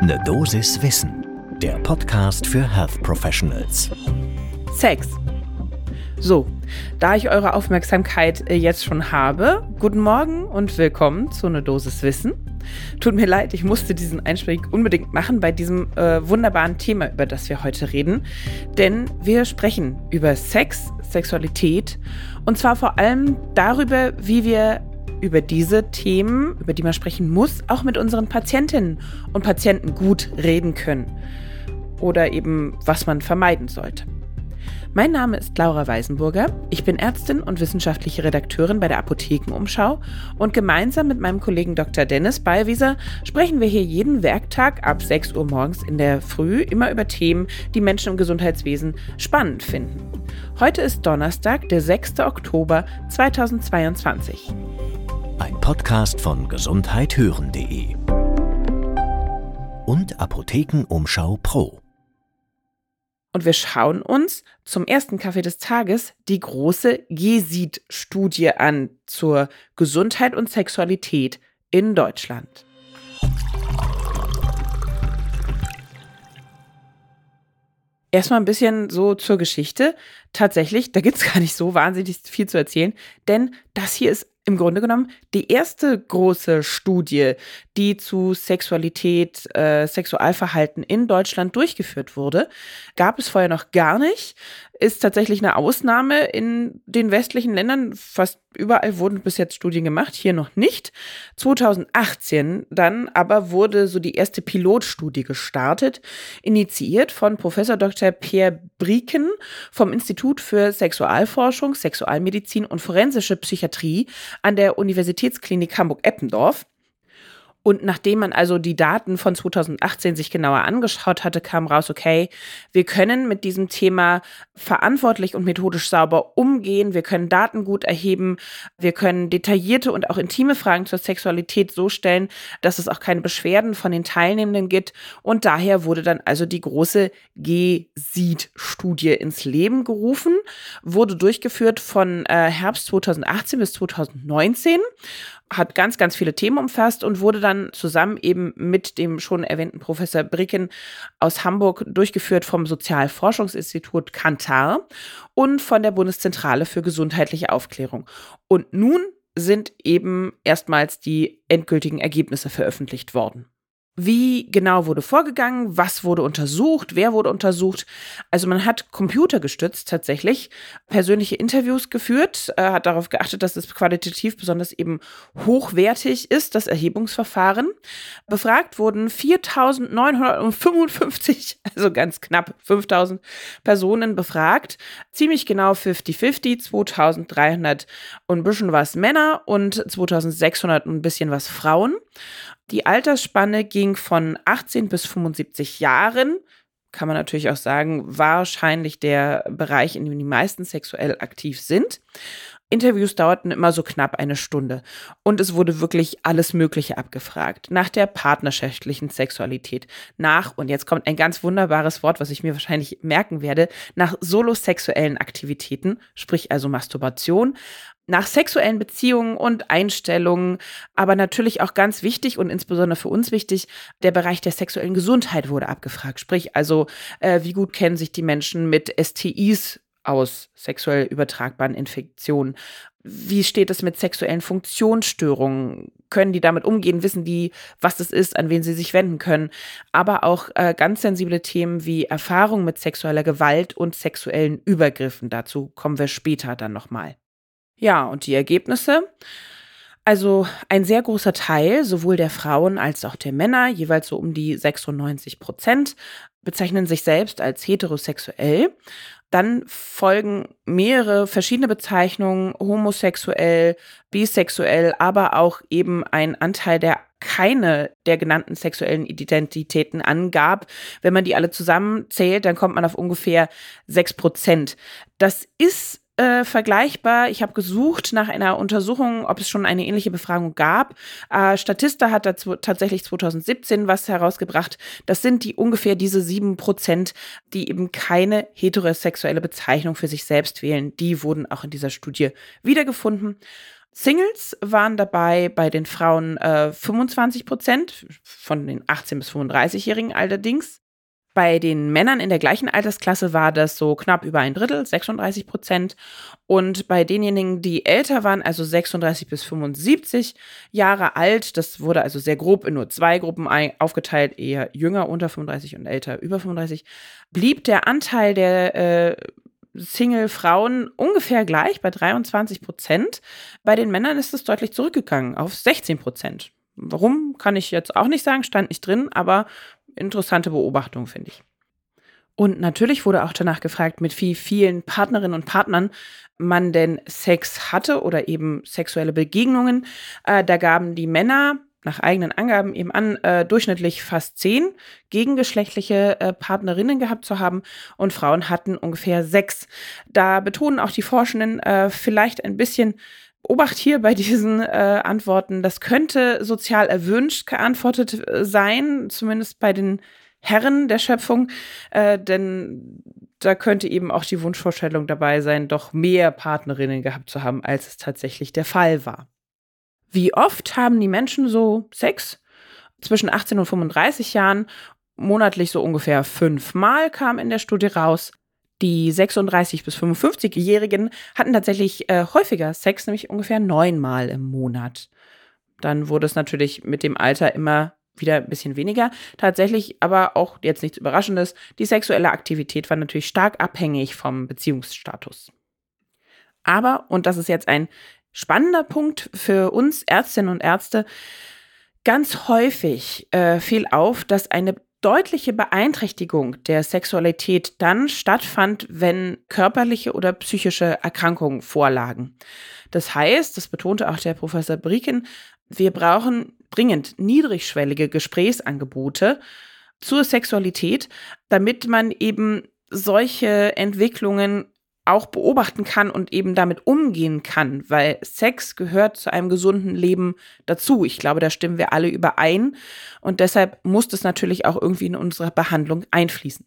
Ne Dosis Wissen, der Podcast für Health Professionals. Sex. So, da ich eure Aufmerksamkeit äh, jetzt schon habe, guten Morgen und willkommen zu Ne Dosis Wissen. Tut mir leid, ich musste diesen Einstieg unbedingt machen bei diesem äh, wunderbaren Thema, über das wir heute reden. Denn wir sprechen über Sex, Sexualität und zwar vor allem darüber, wie wir über diese Themen, über die man sprechen muss, auch mit unseren Patientinnen und Patienten gut reden können. Oder eben, was man vermeiden sollte. Mein Name ist Laura Weisenburger. Ich bin Ärztin und wissenschaftliche Redakteurin bei der Apothekenumschau und gemeinsam mit meinem Kollegen Dr. Dennis Ballwieser sprechen wir hier jeden Werktag ab 6 Uhr morgens in der Früh immer über Themen, die Menschen im Gesundheitswesen spannend finden. Heute ist Donnerstag, der 6. Oktober 2022. Ein Podcast von gesundheithören.de und Apothekenumschau Pro. Und wir schauen uns zum ersten Kaffee des Tages die große GESID-Studie an zur Gesundheit und Sexualität in Deutschland. Erstmal ein bisschen so zur Geschichte. Tatsächlich, da gibt es gar nicht so wahnsinnig viel zu erzählen, denn das hier ist im Grunde genommen die erste große Studie, die zu Sexualität, äh, Sexualverhalten in Deutschland durchgeführt wurde. Gab es vorher noch gar nicht ist tatsächlich eine Ausnahme in den westlichen Ländern. Fast überall wurden bis jetzt Studien gemacht, hier noch nicht. 2018 dann aber wurde so die erste Pilotstudie gestartet, initiiert von Professor Dr. Pierre Brieken vom Institut für Sexualforschung, Sexualmedizin und forensische Psychiatrie an der Universitätsklinik Hamburg-Eppendorf. Und nachdem man also die Daten von 2018 sich genauer angeschaut hatte, kam raus, okay, wir können mit diesem Thema verantwortlich und methodisch sauber umgehen, wir können Daten gut erheben, wir können detaillierte und auch intime Fragen zur Sexualität so stellen, dass es auch keine Beschwerden von den Teilnehmenden gibt. Und daher wurde dann also die große G-SIED-Studie ins Leben gerufen, wurde durchgeführt von äh, Herbst 2018 bis 2019 hat ganz, ganz viele Themen umfasst und wurde dann zusammen eben mit dem schon erwähnten Professor Bricken aus Hamburg durchgeführt vom Sozialforschungsinstitut Kantar und von der Bundeszentrale für gesundheitliche Aufklärung. Und nun sind eben erstmals die endgültigen Ergebnisse veröffentlicht worden. Wie genau wurde vorgegangen? Was wurde untersucht? Wer wurde untersucht? Also man hat computergestützt tatsächlich persönliche Interviews geführt, äh, hat darauf geachtet, dass es qualitativ besonders eben hochwertig ist, das Erhebungsverfahren. Befragt wurden 4.955, also ganz knapp 5.000 Personen befragt. Ziemlich genau 50-50, 2.300 und ein bisschen was Männer und 2.600 und ein bisschen was Frauen. Die Altersspanne ging von 18 bis 75 Jahren. Kann man natürlich auch sagen, wahrscheinlich der Bereich, in dem die meisten sexuell aktiv sind. Interviews dauerten immer so knapp eine Stunde und es wurde wirklich alles Mögliche abgefragt. Nach der partnerschaftlichen Sexualität, nach, und jetzt kommt ein ganz wunderbares Wort, was ich mir wahrscheinlich merken werde, nach solosexuellen Aktivitäten, sprich also Masturbation, nach sexuellen Beziehungen und Einstellungen, aber natürlich auch ganz wichtig und insbesondere für uns wichtig, der Bereich der sexuellen Gesundheit wurde abgefragt. Sprich also, äh, wie gut kennen sich die Menschen mit STIs aus sexuell übertragbaren Infektionen? Wie steht es mit sexuellen Funktionsstörungen? Können die damit umgehen? Wissen die, was es ist, an wen sie sich wenden können? Aber auch äh, ganz sensible Themen wie Erfahrung mit sexueller Gewalt und sexuellen Übergriffen. Dazu kommen wir später dann nochmal. Ja, und die Ergebnisse? Also ein sehr großer Teil, sowohl der Frauen als auch der Männer, jeweils so um die 96 Prozent, bezeichnen sich selbst als heterosexuell. Dann folgen mehrere verschiedene Bezeichnungen, homosexuell, bisexuell, aber auch eben ein Anteil, der keine der genannten sexuellen Identitäten angab. Wenn man die alle zusammenzählt, dann kommt man auf ungefähr sechs Prozent. Das ist äh, vergleichbar. Ich habe gesucht nach einer Untersuchung, ob es schon eine ähnliche Befragung gab. Äh, Statista hat dazu tatsächlich 2017 was herausgebracht. Das sind die ungefähr diese sieben Prozent, die eben keine heterosexuelle Bezeichnung für sich selbst wählen. Die wurden auch in dieser Studie wiedergefunden. Singles waren dabei bei den Frauen äh, 25 Prozent, von den 18- bis 35-Jährigen allerdings. Bei den Männern in der gleichen Altersklasse war das so knapp über ein Drittel, 36 Prozent. Und bei denjenigen, die älter waren, also 36 bis 75 Jahre alt, das wurde also sehr grob in nur zwei Gruppen aufgeteilt, eher jünger unter 35 und älter über 35, blieb der Anteil der äh, Single-Frauen ungefähr gleich bei 23 Prozent. Bei den Männern ist es deutlich zurückgegangen auf 16 Prozent. Warum, kann ich jetzt auch nicht sagen, stand nicht drin, aber interessante Beobachtung, finde ich. Und natürlich wurde auch danach gefragt, mit wie vielen Partnerinnen und Partnern man denn Sex hatte oder eben sexuelle Begegnungen. Äh, da gaben die Männer nach eigenen Angaben eben an, äh, durchschnittlich fast zehn gegengeschlechtliche äh, Partnerinnen gehabt zu haben und Frauen hatten ungefähr sechs. Da betonen auch die Forschenden äh, vielleicht ein bisschen, Obacht hier bei diesen äh, Antworten, das könnte sozial erwünscht geantwortet äh, sein, zumindest bei den Herren der Schöpfung, äh, denn da könnte eben auch die Wunschvorstellung dabei sein, doch mehr Partnerinnen gehabt zu haben, als es tatsächlich der Fall war. Wie oft haben die Menschen so Sex? Zwischen 18 und 35 Jahren, monatlich so ungefähr fünfmal kam in der Studie raus. Die 36- bis 55-Jährigen hatten tatsächlich äh, häufiger Sex, nämlich ungefähr neunmal im Monat. Dann wurde es natürlich mit dem Alter immer wieder ein bisschen weniger. Tatsächlich aber auch jetzt nichts Überraschendes. Die sexuelle Aktivität war natürlich stark abhängig vom Beziehungsstatus. Aber, und das ist jetzt ein spannender Punkt für uns Ärztinnen und Ärzte, ganz häufig äh, fiel auf, dass eine deutliche Beeinträchtigung der Sexualität dann stattfand, wenn körperliche oder psychische Erkrankungen vorlagen. Das heißt, das betonte auch der Professor Brieken, wir brauchen dringend niedrigschwellige Gesprächsangebote zur Sexualität, damit man eben solche Entwicklungen auch beobachten kann und eben damit umgehen kann, weil Sex gehört zu einem gesunden Leben dazu. Ich glaube, da stimmen wir alle überein und deshalb muss das natürlich auch irgendwie in unsere Behandlung einfließen.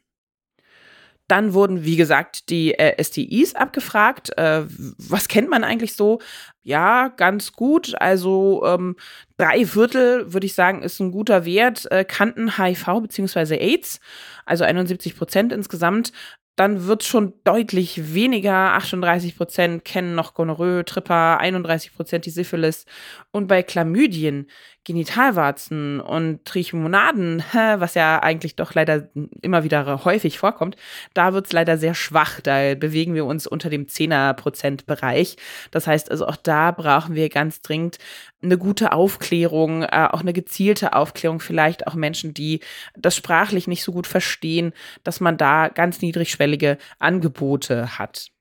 Dann wurden, wie gesagt, die äh, STIs abgefragt. Äh, was kennt man eigentlich so? Ja, ganz gut. Also ähm, drei Viertel, würde ich sagen, ist ein guter Wert, äh, kannten HIV bzw. AIDS, also 71 Prozent insgesamt dann wird schon deutlich weniger. 38 Prozent kennen noch Gonorrhoe, Tripper, 31 Prozent die Syphilis. Und bei Chlamydien, Genitalwarzen und Trichomonaden, was ja eigentlich doch leider immer wieder häufig vorkommt, da wird es leider sehr schwach. Da bewegen wir uns unter dem 10er Prozent Bereich. Das heißt also auch da brauchen wir ganz dringend eine gute Aufklärung, äh, auch eine gezielte Aufklärung, vielleicht auch Menschen, die das sprachlich nicht so gut verstehen, dass man da ganz niedrigschwellige Angebote hat.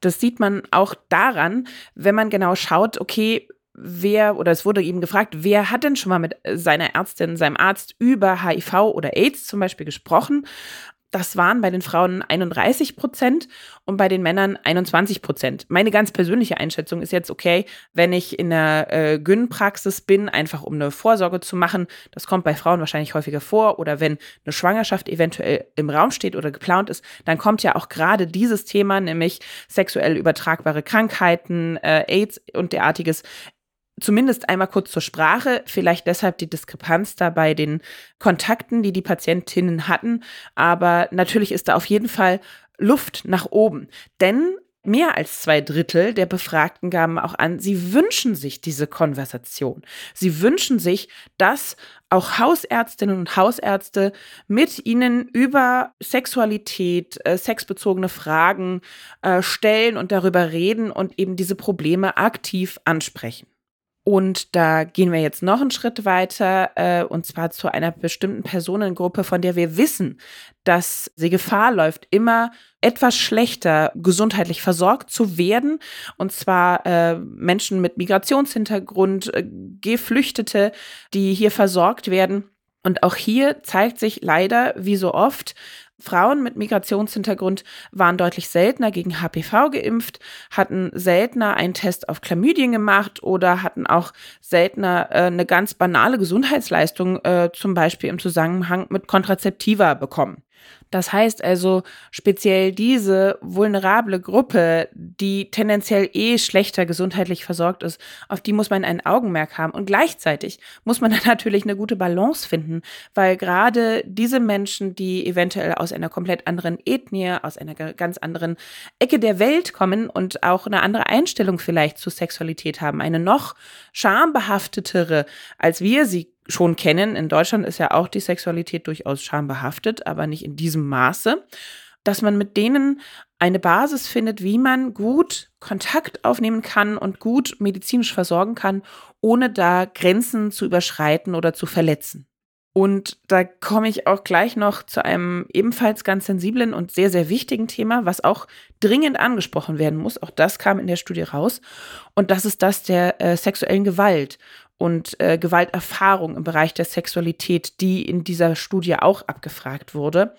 Das sieht man auch daran, wenn man genau schaut, okay, wer, oder es wurde eben gefragt, wer hat denn schon mal mit seiner Ärztin, seinem Arzt über HIV oder AIDS zum Beispiel gesprochen? Das waren bei den Frauen 31 Prozent und bei den Männern 21 Prozent. Meine ganz persönliche Einschätzung ist jetzt, okay, wenn ich in der äh, Gyn-Praxis bin, einfach um eine Vorsorge zu machen, das kommt bei Frauen wahrscheinlich häufiger vor, oder wenn eine Schwangerschaft eventuell im Raum steht oder geplant ist, dann kommt ja auch gerade dieses Thema, nämlich sexuell übertragbare Krankheiten, äh, AIDS und derartiges, zumindest einmal kurz zur Sprache, vielleicht deshalb die Diskrepanz da bei den Kontakten, die die Patientinnen hatten. Aber natürlich ist da auf jeden Fall Luft nach oben. Denn Mehr als zwei Drittel der Befragten gaben auch an, sie wünschen sich diese Konversation. Sie wünschen sich, dass auch Hausärztinnen und Hausärzte mit ihnen über Sexualität, äh, sexbezogene Fragen äh, stellen und darüber reden und eben diese Probleme aktiv ansprechen. Und da gehen wir jetzt noch einen Schritt weiter, äh, und zwar zu einer bestimmten Personengruppe, von der wir wissen, dass sie Gefahr läuft, immer etwas schlechter gesundheitlich versorgt zu werden. Und zwar äh, Menschen mit Migrationshintergrund, äh, Geflüchtete, die hier versorgt werden. Und auch hier zeigt sich leider, wie so oft, Frauen mit Migrationshintergrund waren deutlich seltener gegen HPV geimpft, hatten seltener einen Test auf Chlamydien gemacht oder hatten auch seltener äh, eine ganz banale Gesundheitsleistung, äh, zum Beispiel im Zusammenhang mit Kontrazeptiva bekommen. Das heißt also, speziell diese vulnerable Gruppe, die tendenziell eh schlechter gesundheitlich versorgt ist, auf die muss man ein Augenmerk haben. Und gleichzeitig muss man dann natürlich eine gute Balance finden, weil gerade diese Menschen, die eventuell aus einer komplett anderen Ethnie, aus einer ganz anderen Ecke der Welt kommen und auch eine andere Einstellung vielleicht zur Sexualität haben, eine noch schambehaftetere, als wir sie schon kennen. In Deutschland ist ja auch die Sexualität durchaus schambehaftet, aber nicht in diesem Maße, dass man mit denen eine Basis findet, wie man gut Kontakt aufnehmen kann und gut medizinisch versorgen kann, ohne da Grenzen zu überschreiten oder zu verletzen. Und da komme ich auch gleich noch zu einem ebenfalls ganz sensiblen und sehr, sehr wichtigen Thema, was auch dringend angesprochen werden muss. Auch das kam in der Studie raus. Und das ist das der äh, sexuellen Gewalt und äh, Gewalterfahrung im Bereich der Sexualität, die in dieser Studie auch abgefragt wurde.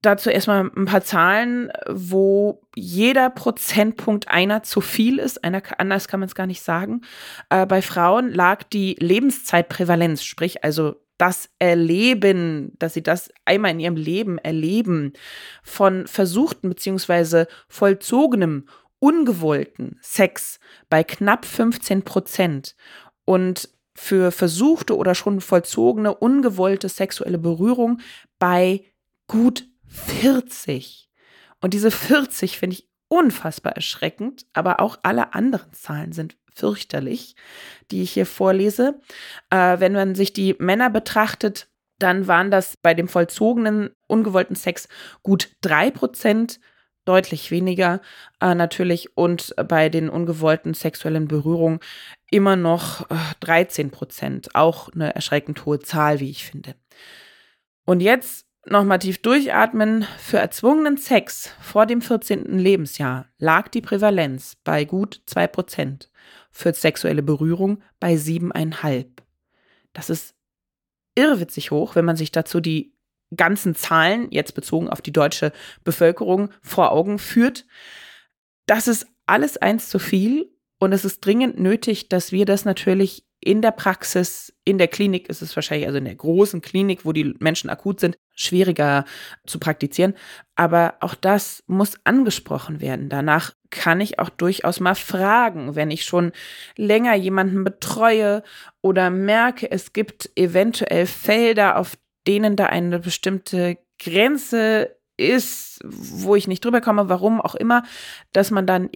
Dazu erstmal ein paar Zahlen, wo jeder Prozentpunkt einer zu viel ist. Einer, anders kann man es gar nicht sagen. Äh, bei Frauen lag die Lebenszeitprävalenz, sprich also das Erleben, dass sie das einmal in ihrem Leben erleben, von versuchten bzw. vollzogenem, ungewollten Sex bei knapp 15 Prozent und für versuchte oder schon vollzogene ungewollte sexuelle Berührung bei gut 40. Und diese 40 finde ich unfassbar erschreckend, aber auch alle anderen Zahlen sind fürchterlich, die ich hier vorlese. Äh, wenn man sich die Männer betrachtet, dann waren das bei dem vollzogenen ungewollten Sex gut 3 Prozent deutlich weniger äh, natürlich und bei den ungewollten sexuellen Berührungen immer noch äh, 13 Prozent. Auch eine erschreckend hohe Zahl, wie ich finde. Und jetzt nochmal tief durchatmen. Für erzwungenen Sex vor dem 14. Lebensjahr lag die Prävalenz bei gut 2 Prozent. Für sexuelle Berührung bei 7,5. Das ist irrwitzig hoch, wenn man sich dazu die ganzen Zahlen, jetzt bezogen auf die deutsche Bevölkerung, vor Augen führt. Das ist alles eins zu viel und es ist dringend nötig, dass wir das natürlich in der Praxis, in der Klinik ist es wahrscheinlich, also in der großen Klinik, wo die Menschen akut sind, schwieriger zu praktizieren. Aber auch das muss angesprochen werden. Danach kann ich auch durchaus mal fragen, wenn ich schon länger jemanden betreue oder merke, es gibt eventuell Felder, auf denen da eine bestimmte Grenze ist, wo ich nicht drüber komme, warum auch immer, dass man dann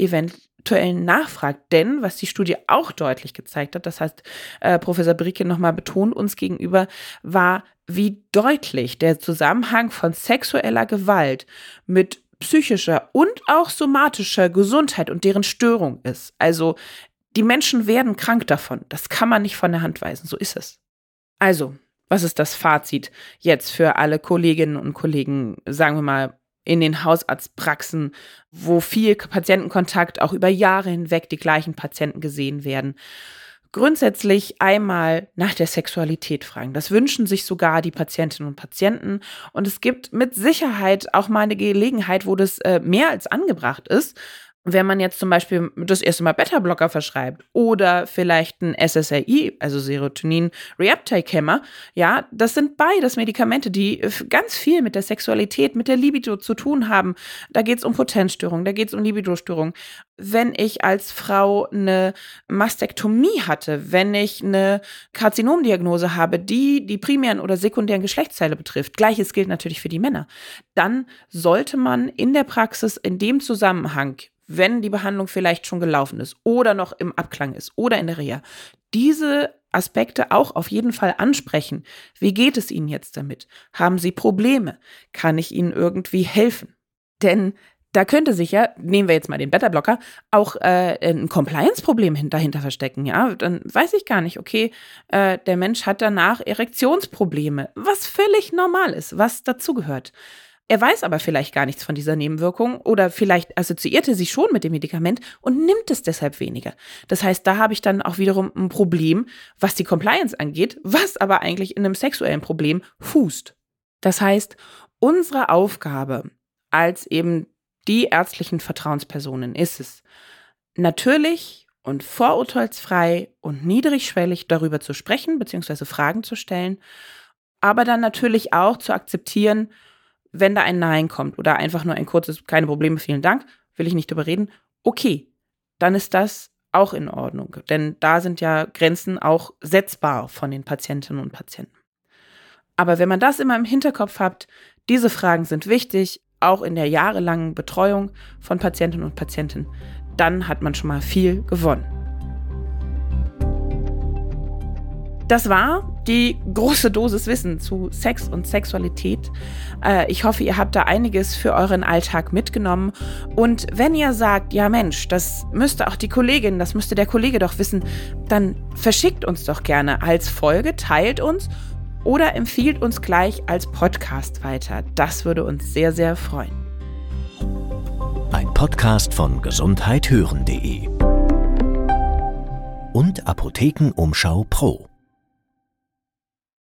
eventuell nachfragt. Denn, was die Studie auch deutlich gezeigt hat, das heißt, äh, Professor Bricke nochmal betont uns gegenüber, war, wie deutlich der Zusammenhang von sexueller Gewalt mit psychischer und auch somatischer Gesundheit und deren Störung ist. Also, die Menschen werden krank davon. Das kann man nicht von der Hand weisen. So ist es. Also, was ist das Fazit jetzt für alle Kolleginnen und Kollegen, sagen wir mal, in den Hausarztpraxen, wo viel Patientenkontakt auch über Jahre hinweg die gleichen Patienten gesehen werden? grundsätzlich einmal nach der Sexualität fragen. Das wünschen sich sogar die Patientinnen und Patienten. Und es gibt mit Sicherheit auch mal eine Gelegenheit, wo das äh, mehr als angebracht ist, wenn man jetzt zum Beispiel das erste Mal Beta-Blocker verschreibt oder vielleicht ein SSRI, also Serotonin Reuptake Hämmer, ja, das sind beides Medikamente, die ganz viel mit der Sexualität, mit der Libido zu tun haben. Da geht es um Potenzstörung, da geht es um Libidostörung. Wenn ich als Frau eine Mastektomie hatte, wenn ich eine Karzinomdiagnose habe, die die primären oder sekundären Geschlechtsteile betrifft, gleiches gilt natürlich für die Männer, dann sollte man in der Praxis in dem Zusammenhang wenn die Behandlung vielleicht schon gelaufen ist oder noch im Abklang ist oder in der Reha, diese Aspekte auch auf jeden Fall ansprechen. Wie geht es Ihnen jetzt damit? Haben Sie Probleme? Kann ich Ihnen irgendwie helfen? Denn da könnte sich ja, nehmen wir jetzt mal den Beta-Blocker, auch äh, ein Compliance-Problem dahinter verstecken. Ja, dann weiß ich gar nicht, okay, äh, der Mensch hat danach Erektionsprobleme, was völlig normal ist, was dazugehört. Er weiß aber vielleicht gar nichts von dieser Nebenwirkung oder vielleicht assoziiert er sich schon mit dem Medikament und nimmt es deshalb weniger. Das heißt, da habe ich dann auch wiederum ein Problem, was die Compliance angeht, was aber eigentlich in einem sexuellen Problem fußt. Das heißt, unsere Aufgabe als eben die ärztlichen Vertrauenspersonen ist es, natürlich und vorurteilsfrei und niedrigschwellig darüber zu sprechen, beziehungsweise Fragen zu stellen, aber dann natürlich auch zu akzeptieren, wenn da ein Nein kommt oder einfach nur ein kurzes, keine Probleme, vielen Dank, will ich nicht drüber reden, okay, dann ist das auch in Ordnung. Denn da sind ja Grenzen auch setzbar von den Patientinnen und Patienten. Aber wenn man das immer im Hinterkopf hat, diese Fragen sind wichtig, auch in der jahrelangen Betreuung von Patientinnen und Patienten, dann hat man schon mal viel gewonnen. Das war die große Dosis Wissen zu Sex und Sexualität. Äh, ich hoffe, ihr habt da einiges für euren Alltag mitgenommen. Und wenn ihr sagt, ja Mensch, das müsste auch die Kollegin, das müsste der Kollege doch wissen, dann verschickt uns doch gerne als Folge, teilt uns oder empfiehlt uns gleich als Podcast weiter. Das würde uns sehr, sehr freuen. Ein Podcast von gesundheithören.de und Apothekenumschau Pro.